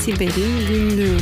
Siber'in Günlüğü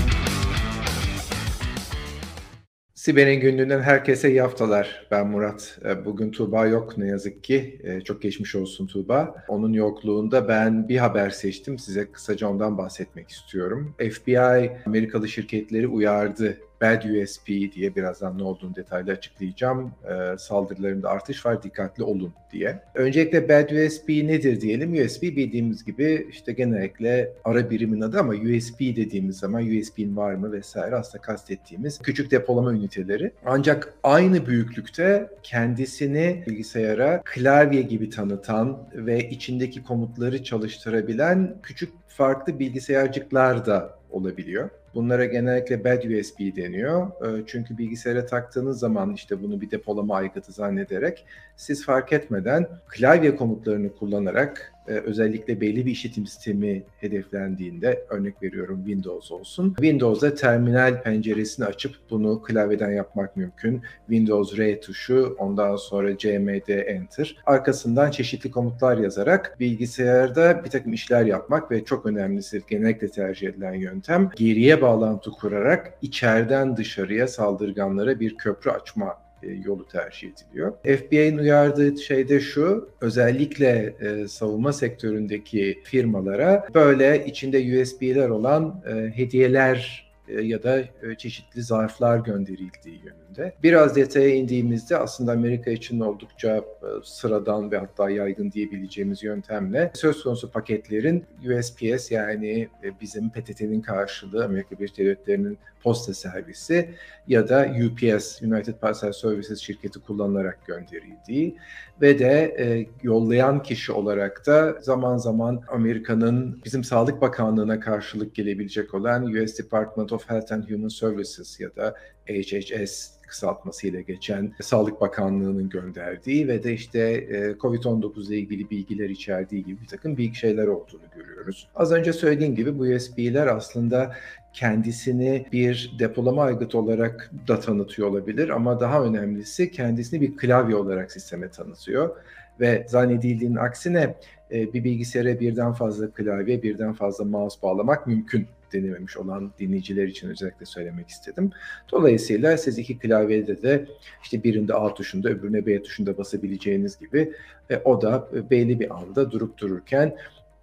Siber'in günlüğünden herkese iyi haftalar. Ben Murat. E, bugün Tuğba yok ne yazık ki. E, çok geçmiş olsun Tuğba. Onun yokluğunda ben bir haber seçtim. Size kısaca ondan bahsetmek istiyorum. FBI Amerikalı şirketleri uyardı Bad USP diye birazdan ne olduğunu detaylı açıklayacağım. E, saldırılarında artış var dikkatli olun diye. Öncelikle Bad USB nedir diyelim. USB bildiğimiz gibi işte genellikle ara birimin adı ama USB dediğimiz zaman USB'in var mı vesaire aslında kastettiğimiz küçük depolama üniteleri. Ancak aynı büyüklükte kendisini bilgisayara klavye gibi tanıtan ve içindeki komutları çalıştırabilen küçük farklı bilgisayarcıklar da olabiliyor. Bunlara genellikle bad USB deniyor. Ee, çünkü bilgisayara taktığınız zaman işte bunu bir depolama aygıtı zannederek siz fark etmeden klavye komutlarını kullanarak e, özellikle belli bir işletim sistemi hedeflendiğinde örnek veriyorum Windows olsun. Windows'da terminal penceresini açıp bunu klavyeden yapmak mümkün. Windows R tuşu, ondan sonra CMD Enter. Arkasından çeşitli komutlar yazarak bilgisayarda bir takım işler yapmak ve çok önemlisi genellikle tercih edilen yöntem geriye bağlantı kurarak içeriden dışarıya saldırganlara bir köprü açma yolu tercih ediliyor. FBI'nin uyardığı şey de şu, özellikle e, savunma sektöründeki firmalara böyle içinde USB'ler olan e, hediyeler e, ya da e, çeşitli zarflar gönderildiği yönünde. Biraz detaya indiğimizde aslında Amerika için oldukça e, sıradan ve hatta yaygın diyebileceğimiz yöntemle söz konusu paketlerin USPS yani bizim PTT'nin karşılığı Amerika Birleşik Devletleri'nin posta servisi ya da UPS United Parcel Services şirketi kullanılarak gönderildiği ve de e, yollayan kişi olarak da zaman zaman Amerika'nın bizim Sağlık Bakanlığı'na karşılık gelebilecek olan US Department of Health and Human Services ya da HHS kısaltmasıyla geçen Sağlık Bakanlığı'nın gönderdiği ve de işte e, COVID-19 ile ilgili bilgiler içerdiği gibi bir takım bilgi şeyler olduğunu görüyoruz. Az önce söylediğim gibi bu USB'ler aslında kendisini bir depolama aygıtı olarak da tanıtıyor olabilir ama daha önemlisi kendisini bir klavye olarak sisteme tanıtıyor ve zannedildiğinin aksine e, bir bilgisayara birden fazla klavye, birden fazla mouse bağlamak mümkün denememiş olan dinleyiciler için özellikle söylemek istedim. Dolayısıyla siz iki klavyede de işte birinde A tuşunda öbürüne B tuşunda basabileceğiniz gibi e, o da belli bir anda durup dururken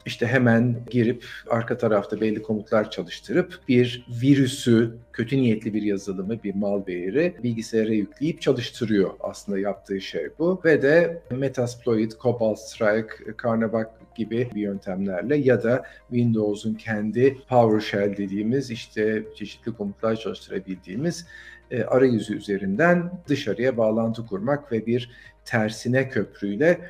işte hemen girip arka tarafta belli komutlar çalıştırıp bir virüsü, kötü niyetli bir yazılımı, bir malware'i bilgisayara yükleyip çalıştırıyor aslında yaptığı şey bu. Ve de Metasploit, Cobalt Strike, Carnaval gibi bir yöntemlerle ya da Windows'un kendi PowerShell dediğimiz işte çeşitli komutlar çalıştırabildiğimiz e, arayüzü üzerinden dışarıya bağlantı kurmak ve bir tersine köprüyle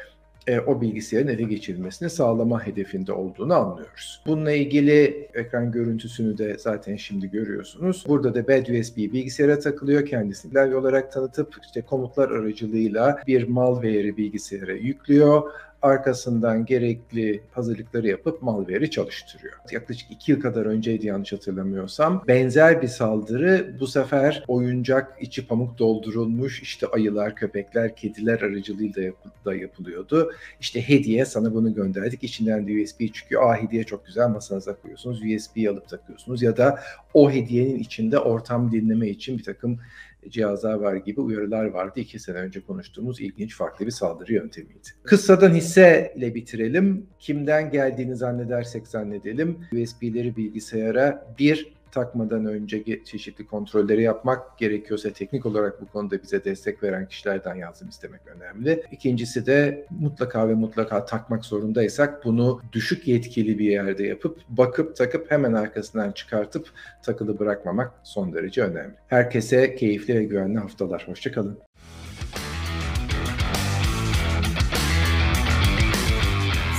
e, o bilgisayarın ele geçirilmesini sağlama hedefinde olduğunu anlıyoruz. Bununla ilgili ekran görüntüsünü de zaten şimdi görüyorsunuz. Burada da Bad USB bilgisayara takılıyor. Kendisini klavye olarak tanıtıp işte komutlar aracılığıyla bir malware'i bilgisayara yüklüyor arkasından gerekli hazırlıkları yapıp malware'i çalıştırıyor. Yaklaşık iki yıl kadar önceydi yanlış hatırlamıyorsam. Benzer bir saldırı bu sefer oyuncak içi pamuk doldurulmuş işte ayılar, köpekler, kediler aracılığıyla yap- da yapılıyordu. İşte hediye sana bunu gönderdik. İçinden de USB çıkıyor. Aa hediye çok güzel masanıza koyuyorsunuz. USB alıp takıyorsunuz ya da o hediyenin içinde ortam dinleme için bir takım cihazlar var gibi uyarılar vardı. İki sene önce konuştuğumuz ilginç farklı bir saldırı yöntemiydi. Kıssadan hisse ile bitirelim. Kimden geldiğini zannedersek zannedelim. USB'leri bilgisayara bir takmadan önce çeşitli kontrolleri yapmak gerekiyorsa teknik olarak bu konuda bize destek veren kişilerden yardım istemek önemli. İkincisi de mutlaka ve mutlaka takmak zorundaysak bunu düşük yetkili bir yerde yapıp bakıp takıp hemen arkasından çıkartıp takılı bırakmamak son derece önemli. Herkese keyifli ve güvenli haftalar. Hoşçakalın.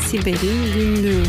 Siber'in Günlüğü